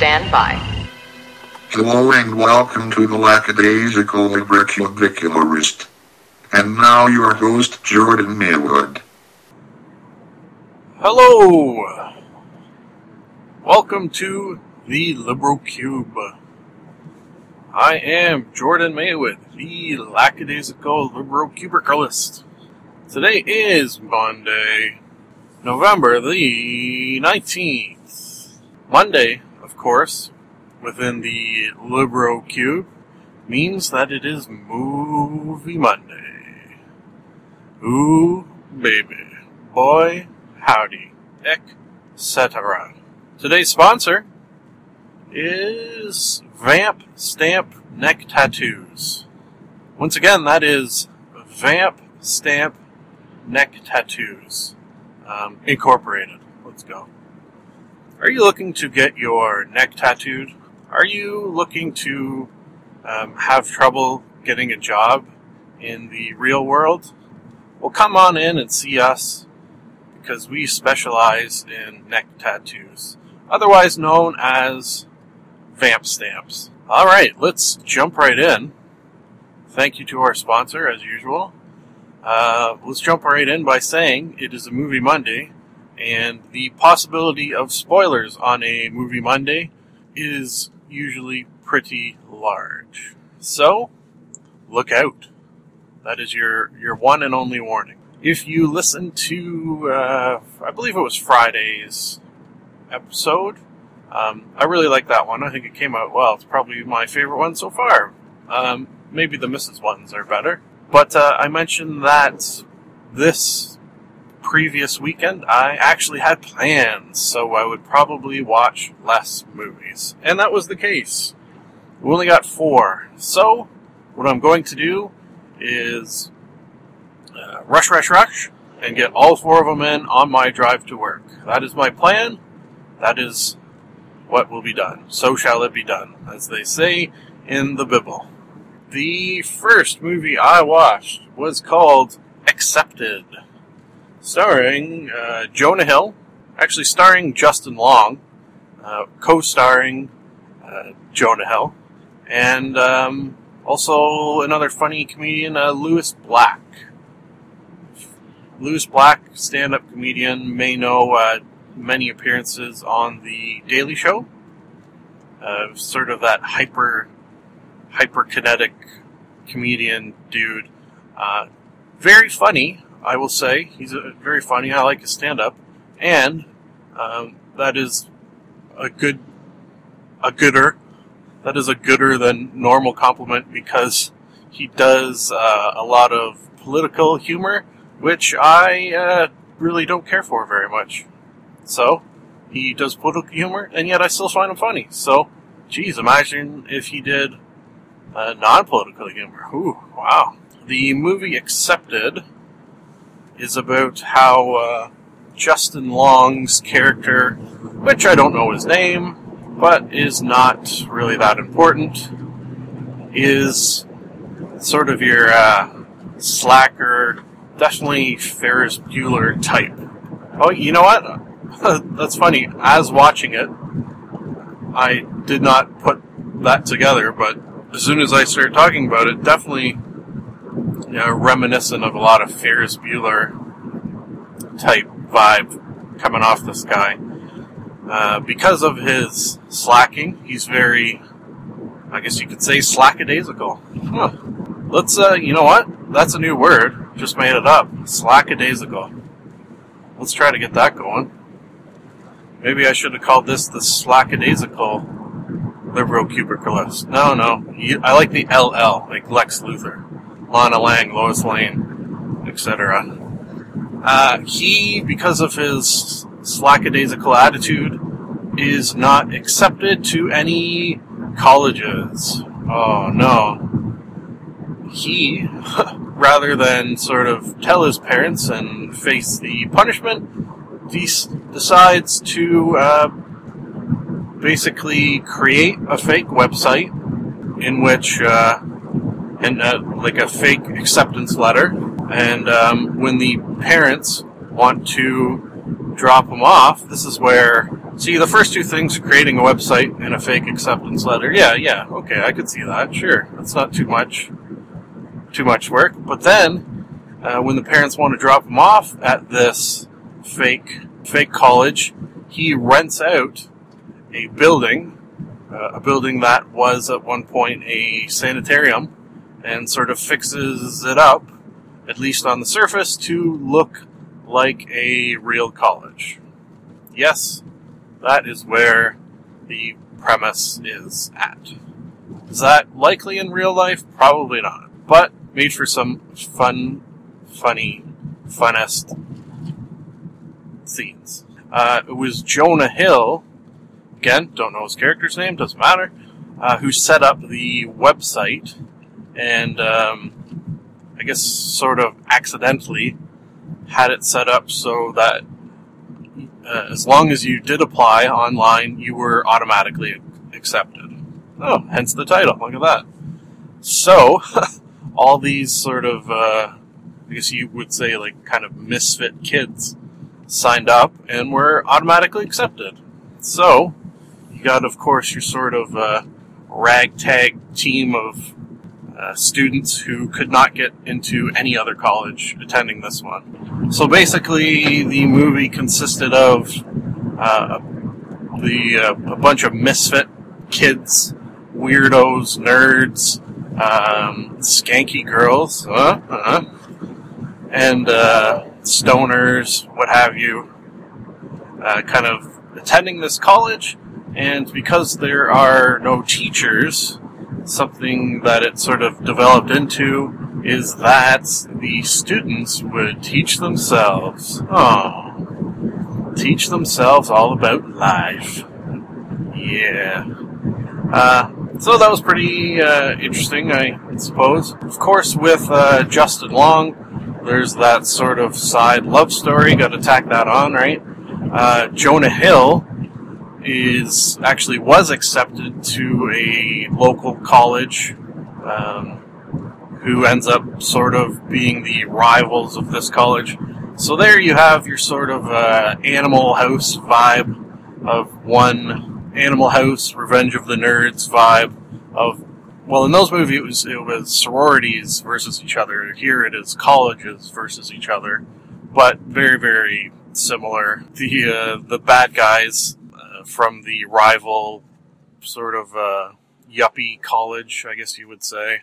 stand by. Hello and welcome to the Lackadaisical Librocubicularist. And now your host, Jordan Maywood. Hello! Welcome to the Libro Cube. I am Jordan Maywood, the lackadaisical liberal cubiculist. Today is Monday, November the 19th. Monday, of course, within the libro cube, means that it is Movie Monday. Ooh, baby. Boy, howdy. Etc. Today's sponsor is Vamp Stamp Neck Tattoos. Once again, that is Vamp Stamp Neck Tattoos um, Incorporated. Let's go. Are you looking to get your neck tattooed? Are you looking to um, have trouble getting a job in the real world? Well, come on in and see us because we specialize in neck tattoos, otherwise known as vamp stamps. All right, let's jump right in. Thank you to our sponsor, as usual. Uh, let's jump right in by saying it is a movie Monday, and the possibility of spoilers on a movie Monday is usually pretty large. So, look out. That is your, your one and only warning. If you listen to, uh, I believe it was Friday's episode, um, I really like that one. I think it came out well. It's probably my favorite one so far. Um, maybe the Mrs. ones are better. But uh, I mentioned that this previous weekend I actually had plans, so I would probably watch less movies. And that was the case. We only got four. So, what I'm going to do is uh, rush, rush, rush, and get all four of them in on my drive to work. That is my plan. That is what will be done. So shall it be done, as they say in the Bible. The first movie I watched was called Accepted, starring uh, Jonah Hill, actually starring Justin Long, uh, co-starring uh, Jonah Hill, and um, also another funny comedian, uh, Lewis Black. Lewis Black, stand-up comedian, may know uh, many appearances on the Daily Show. Uh, sort of that hyper, hyperkinetic comedian dude. Uh, very funny, I will say. He's very funny. I like his stand-up, and um, that is a good, a gooder. That is a gooder than normal compliment because he does uh, a lot of political humor, which I uh, really don't care for very much. So, he does political humor, and yet I still find him funny. So, geez, imagine if he did uh, non-political humor. Ooh, wow. The movie Accepted is about how uh, Justin Long's character, which I don't know his name, but is not really that important, is sort of your uh, slacker, definitely Ferris Bueller type. Oh, you know what? That's funny. As watching it, I did not put that together, but as soon as I started talking about it, definitely you know, reminiscent of a lot of Ferris Bueller type vibe coming off this guy. Uh, because of his slacking, he's very, I guess you could say, slackadaisical. Huh. Let's, uh, you know what? That's a new word. Just made it up. Slackadaisical. Let's try to get that going. Maybe I should have called this the slackadaisical liberal cubicalist. No, no. I like the LL, like Lex Luthor, Lana Lang, Lois Lane, etc. Uh, he, because of his slackadaisical attitude, is not accepted to any colleges. Oh no. He, rather than sort of tell his parents and face the punishment, decides to uh, basically create a fake website in which, uh, and uh, like a fake acceptance letter, and um, when the parents want to drop them off, this is where See, the first two things, creating a website and a fake acceptance letter, yeah, yeah, okay, I could see that, sure. That's not too much, too much work. But then, uh, when the parents want to drop them off at this fake, fake college, he rents out a building, uh, a building that was at one point a sanitarium, and sort of fixes it up, at least on the surface, to look like a real college. Yes, that is where the premise is at. Is that likely in real life? Probably not. But made for some fun, funny, funnest scenes. Uh, it was Jonah Hill, again, don't know his character's name, doesn't matter, uh, who set up the website and um, I guess sort of accidentally had it set up so that uh, as long as you did apply online, you were automatically accepted. Oh, hence the title. Look at that. So, all these sort of, uh, I guess you would say, like kind of misfit kids signed up and were automatically accepted. So, you got, of course, your sort of uh, ragtag team of uh, students who could not get into any other college attending this one. So basically, the movie consisted of uh, the uh, a bunch of misfit kids, weirdos, nerds, um, skanky girls, uh, uh, and uh, stoners, what have you, uh, kind of attending this college. And because there are no teachers, something that it sort of developed into is that the students would teach themselves. Oh, teach themselves all about life. Yeah. Uh, so that was pretty uh, interesting, I suppose. Of course, with uh, Justin Long, there's that sort of side love story. Got to tack that on, right? Uh, Jonah Hill is actually was accepted to a local college, um, who ends up sort of being the rivals of this college. So there you have your sort of uh, Animal House vibe of one Animal House, Revenge of the Nerds vibe of. Well, in those movies, it was, it was sororities versus each other. Here, it is colleges versus each other, but very, very similar. The uh, the bad guys from the rival sort of uh, yuppie college, I guess you would say.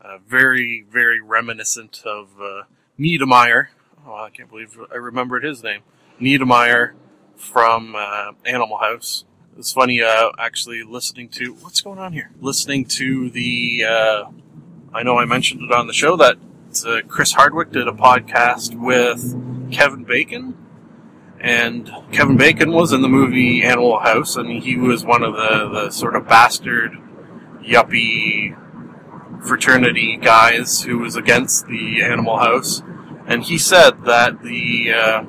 Uh, very, very reminiscent of uh, Niedermeyer. Oh, I can't believe I remembered his name. Niedermeyer from uh, Animal House. It's funny, uh, actually listening to what's going on here. Listening to the, uh, I know I mentioned it on the show that uh, Chris Hardwick did a podcast with Kevin Bacon and Kevin Bacon was in the movie Animal House, and he was one of the, the sort of bastard yuppie fraternity guys who was against the Animal House. And he said that the, uh,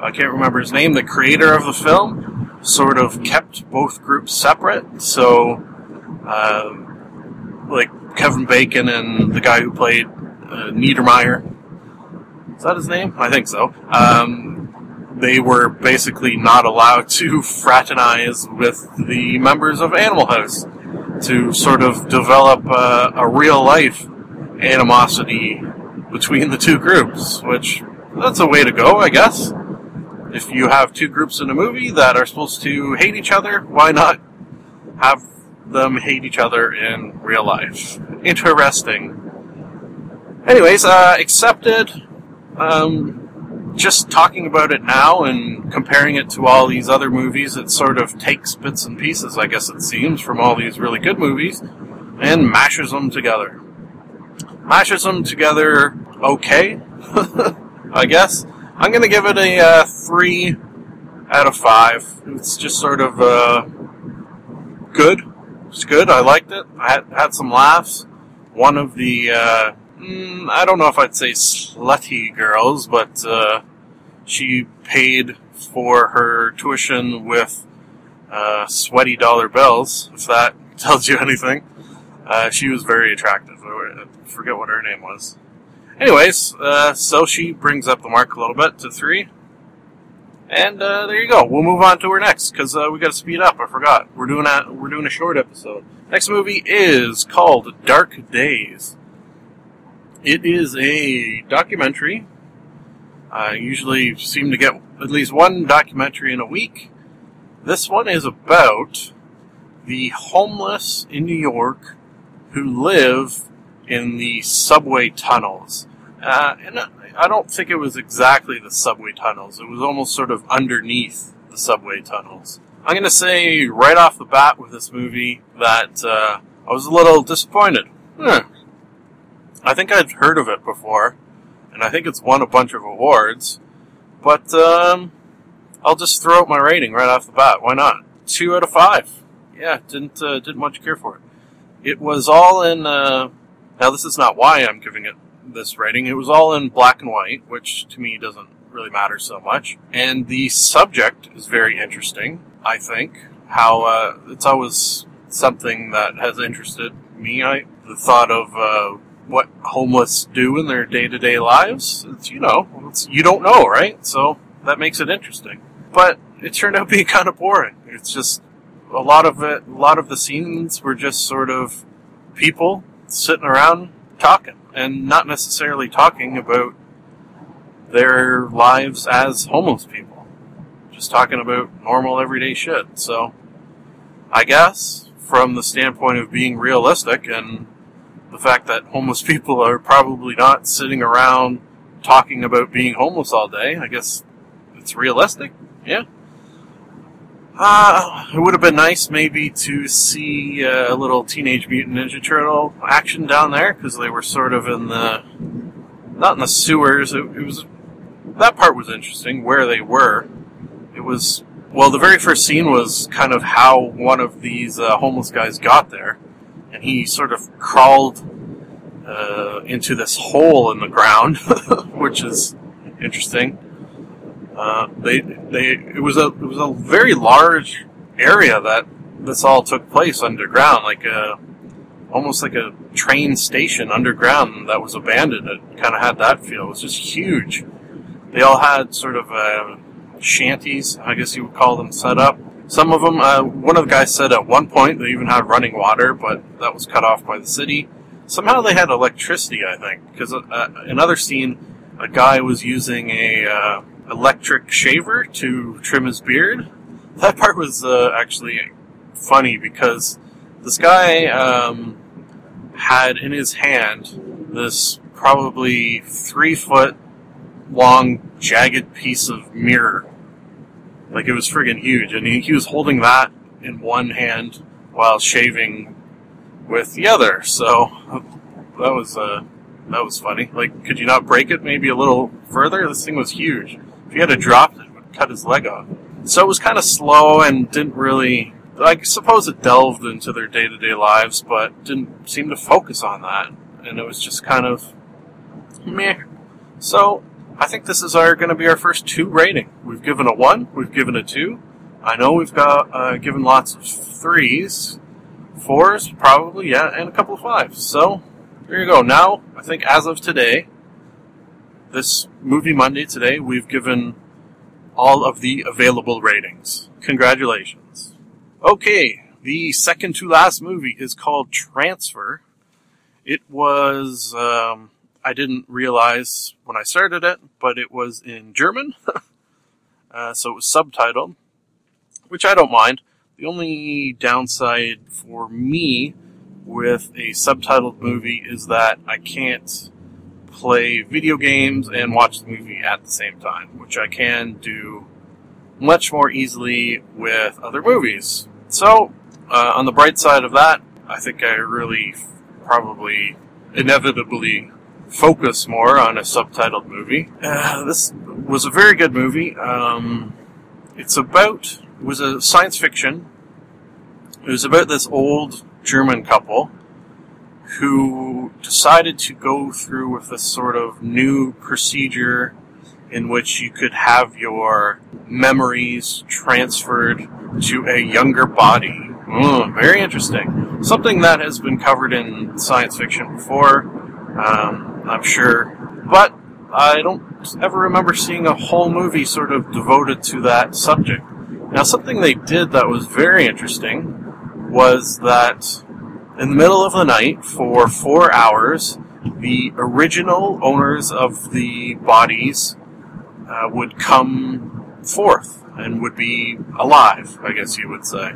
I can't remember his name, the creator of the film, sort of kept both groups separate. So, uh, like Kevin Bacon and the guy who played uh, Niedermeyer. Is that his name? I think so. Um, they were basically not allowed to fraternize with the members of Animal House to sort of develop a, a real life animosity between the two groups, which that's a way to go, I guess. If you have two groups in a movie that are supposed to hate each other, why not have them hate each other in real life? Interesting. Anyways, uh, accepted. Um, just talking about it now and comparing it to all these other movies, it sort of takes bits and pieces, I guess it seems, from all these really good movies and mashes them together. Mashes them together okay, I guess. I'm going to give it a uh, 3 out of 5. It's just sort of uh, good. It's good. I liked it. I had, had some laughs. One of the uh, mm, I don't know if I'd say slutty girls, but uh, she paid for her tuition with uh, sweaty dollar bills, if that tells you anything. Uh, she was very attractive. I forget what her name was. Anyways, uh, so she brings up the mark a little bit to three. And uh, there you go. We'll move on to our next because uh, we got to speed up. I forgot. We're doing a we're doing a short episode. Next movie is called Dark Days. It is a documentary. I usually seem to get at least one documentary in a week. This one is about the homeless in New York who live in the subway tunnels. Uh, and I don't think it was exactly the subway tunnels. It was almost sort of underneath the subway tunnels. I'm going to say right off the bat with this movie that uh, I was a little disappointed. Hmm. I think I'd heard of it before, and I think it's won a bunch of awards, but um, I'll just throw out my rating right off the bat. Why not? Two out of five. Yeah, didn't uh, didn't much care for it. It was all in. Uh, now this is not why I'm giving it this rating. It was all in black and white, which to me doesn't really matter so much. And the subject is very interesting. I think how uh, it's always something that has interested me. I the thought of uh, what homeless do in their day to day lives. It's you know, it's, you don't know, right? So that makes it interesting. But it turned out being kind of boring. It's just a lot of it. A lot of the scenes were just sort of people sitting around talking and not necessarily talking about their lives as homeless people. Just talking about normal everyday shit. So, I guess, from the standpoint of being realistic and the fact that homeless people are probably not sitting around talking about being homeless all day, I guess it's realistic. Yeah. Uh, it would have been nice maybe to see uh, a little Teenage Mutant Ninja Turtle action down there because they were sort of in the not in the sewers. It, it, was that part was interesting where they were. It was well, the very first scene was kind of how one of these uh, homeless guys got there, and he sort of crawled uh, into this hole in the ground, which is interesting. Uh, they they it was a it was a very large area that this all took place underground, like a almost like a train station underground that was abandoned. It kind of had that feel. It was just huge. They all had sort of uh, shanties, I guess you would call them, set up. Some of them, uh, one of the guys said at one point they even had running water, but that was cut off by the city. Somehow they had electricity, I think, because uh, another scene, a guy was using a uh, electric shaver to trim his beard. That part was uh, actually funny because this guy um, had in his hand this probably three foot long jagged piece of mirror. Like it was friggin' huge, and he, he was holding that in one hand while shaving with the other. So that was uh, that was funny. Like, could you not break it maybe a little further? This thing was huge. If he had dropped it, it would cut his leg off. So it was kind of slow and didn't really. I suppose it delved into their day to day lives, but didn't seem to focus on that. And it was just kind of meh. So I think this is our going to be our first two rating. We've given a one, we've given a two. I know we've got uh, given lots of threes, fours probably, yeah, and a couple of fives. So there you go. Now I think as of today, this movie Monday today, we've given all of the available ratings. Congratulations. Okay, the second to last movie is called Transfer. It was, um, I didn't realize when I started it, but it was in German. uh, so it was subtitled, which I don't mind. The only downside for me with a subtitled movie is that I can't play video games and watch the movie at the same time, which I can do much more easily with other movies. So, uh, on the bright side of that, I think I really probably inevitably focus more on a subtitled movie. Uh, this was a very good movie. Um, it's about it was a science fiction. It was about this old German couple who decided to go through with this sort of new procedure in which you could have your memories transferred to a younger body. Mm, very interesting. Something that has been covered in science fiction before, um, I'm sure. But I don't ever remember seeing a whole movie sort of devoted to that subject. Now, something they did that was very interesting was that in the middle of the night, for four hours, the original owners of the bodies uh, would come forth and would be alive, I guess you would say.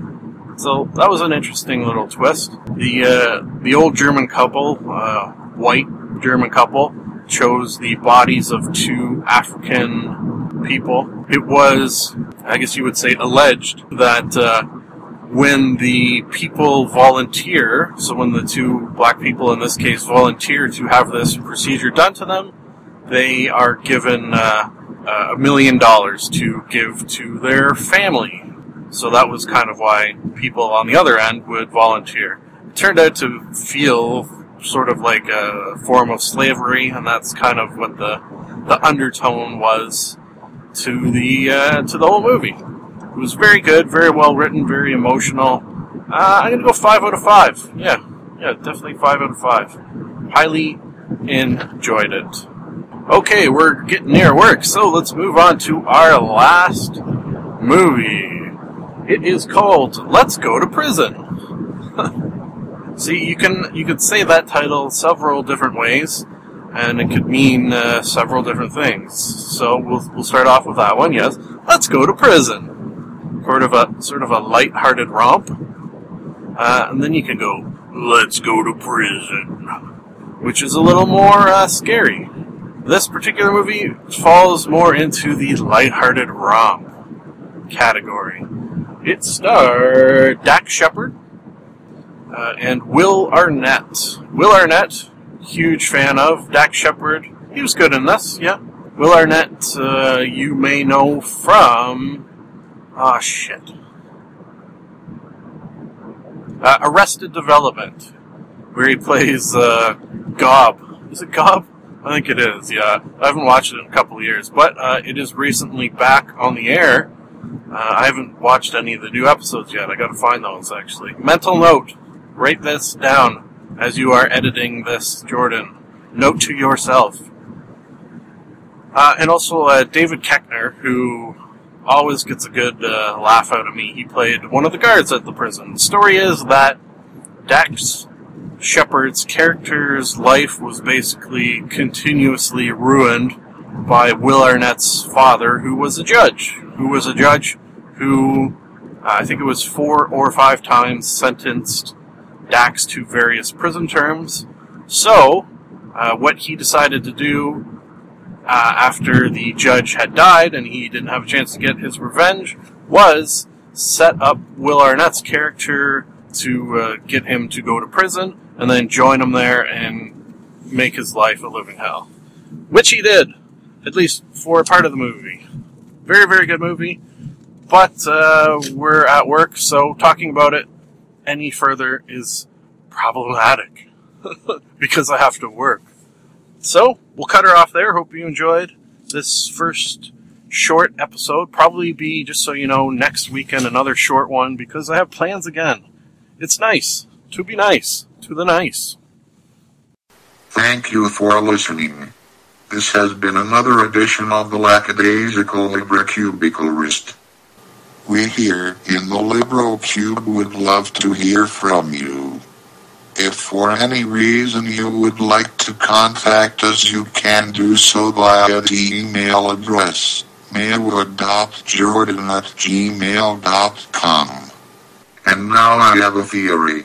So that was an interesting little twist. The uh, the old German couple, uh, white German couple, chose the bodies of two African people. It was, I guess you would say, alleged that uh, when the people volunteer, so when the two black people in this case volunteer to have this procedure done to them, they are given uh, a million dollars to give to their family. So that was kind of why people on the other end would volunteer. It turned out to feel sort of like a form of slavery, and that's kind of what the the undertone was to the uh, to the whole movie. It was very good, very well written, very emotional. Uh, I'm gonna go five out of five. Yeah, yeah, definitely five out of five. Highly enjoyed it. Okay, we're getting near work, so let's move on to our last movie. It is called "Let's Go to Prison." See, you can you could say that title several different ways, and it could mean uh, several different things. So we'll we'll start off with that one. Yes, let's go to prison. Sort of a sort of a light-hearted romp, uh, and then you can go, let's go to prison, which is a little more uh, scary. This particular movie falls more into the light-hearted romp category. It starred Dax Shepard uh, and Will Arnett. Will Arnett, huge fan of. Dax Shepard, he was good in this, yeah. Will Arnett, uh, you may know from. Ah, oh, shit. Uh, Arrested Development, where he plays uh, Gob. Is it Gob? I think it is, yeah. I haven't watched it in a couple years, but uh, it is recently back on the air. Uh, I haven't watched any of the new episodes yet. I gotta find those, actually. Mental note write this down as you are editing this, Jordan. Note to yourself. Uh, and also uh, David Koechner, who always gets a good uh, laugh out of me. He played one of the guards at the prison. The story is that Dax Shepard's character's life was basically continuously ruined by Will Arnett's father, who was a judge. Who was a judge who, uh, I think it was four or five times sentenced Dax to various prison terms. So, uh, what he decided to do uh, after the judge had died and he didn't have a chance to get his revenge was set up Will Arnett's character to uh, get him to go to prison and then join him there and make his life a living hell. Which he did, at least for part of the movie. Very, very good movie. But uh, we're at work, so talking about it any further is problematic because I have to work. So we'll cut her off there. Hope you enjoyed this first short episode. Probably be, just so you know, next weekend another short one because I have plans again. It's nice to be nice to the nice. Thank you for listening. This has been another edition of the Lackadaisical Librocubicularist. We here in the Libro Cube would love to hear from you. If for any reason you would like to contact us, you can do so via the email address maywood.jordan at gmail.com. And now I have a theory.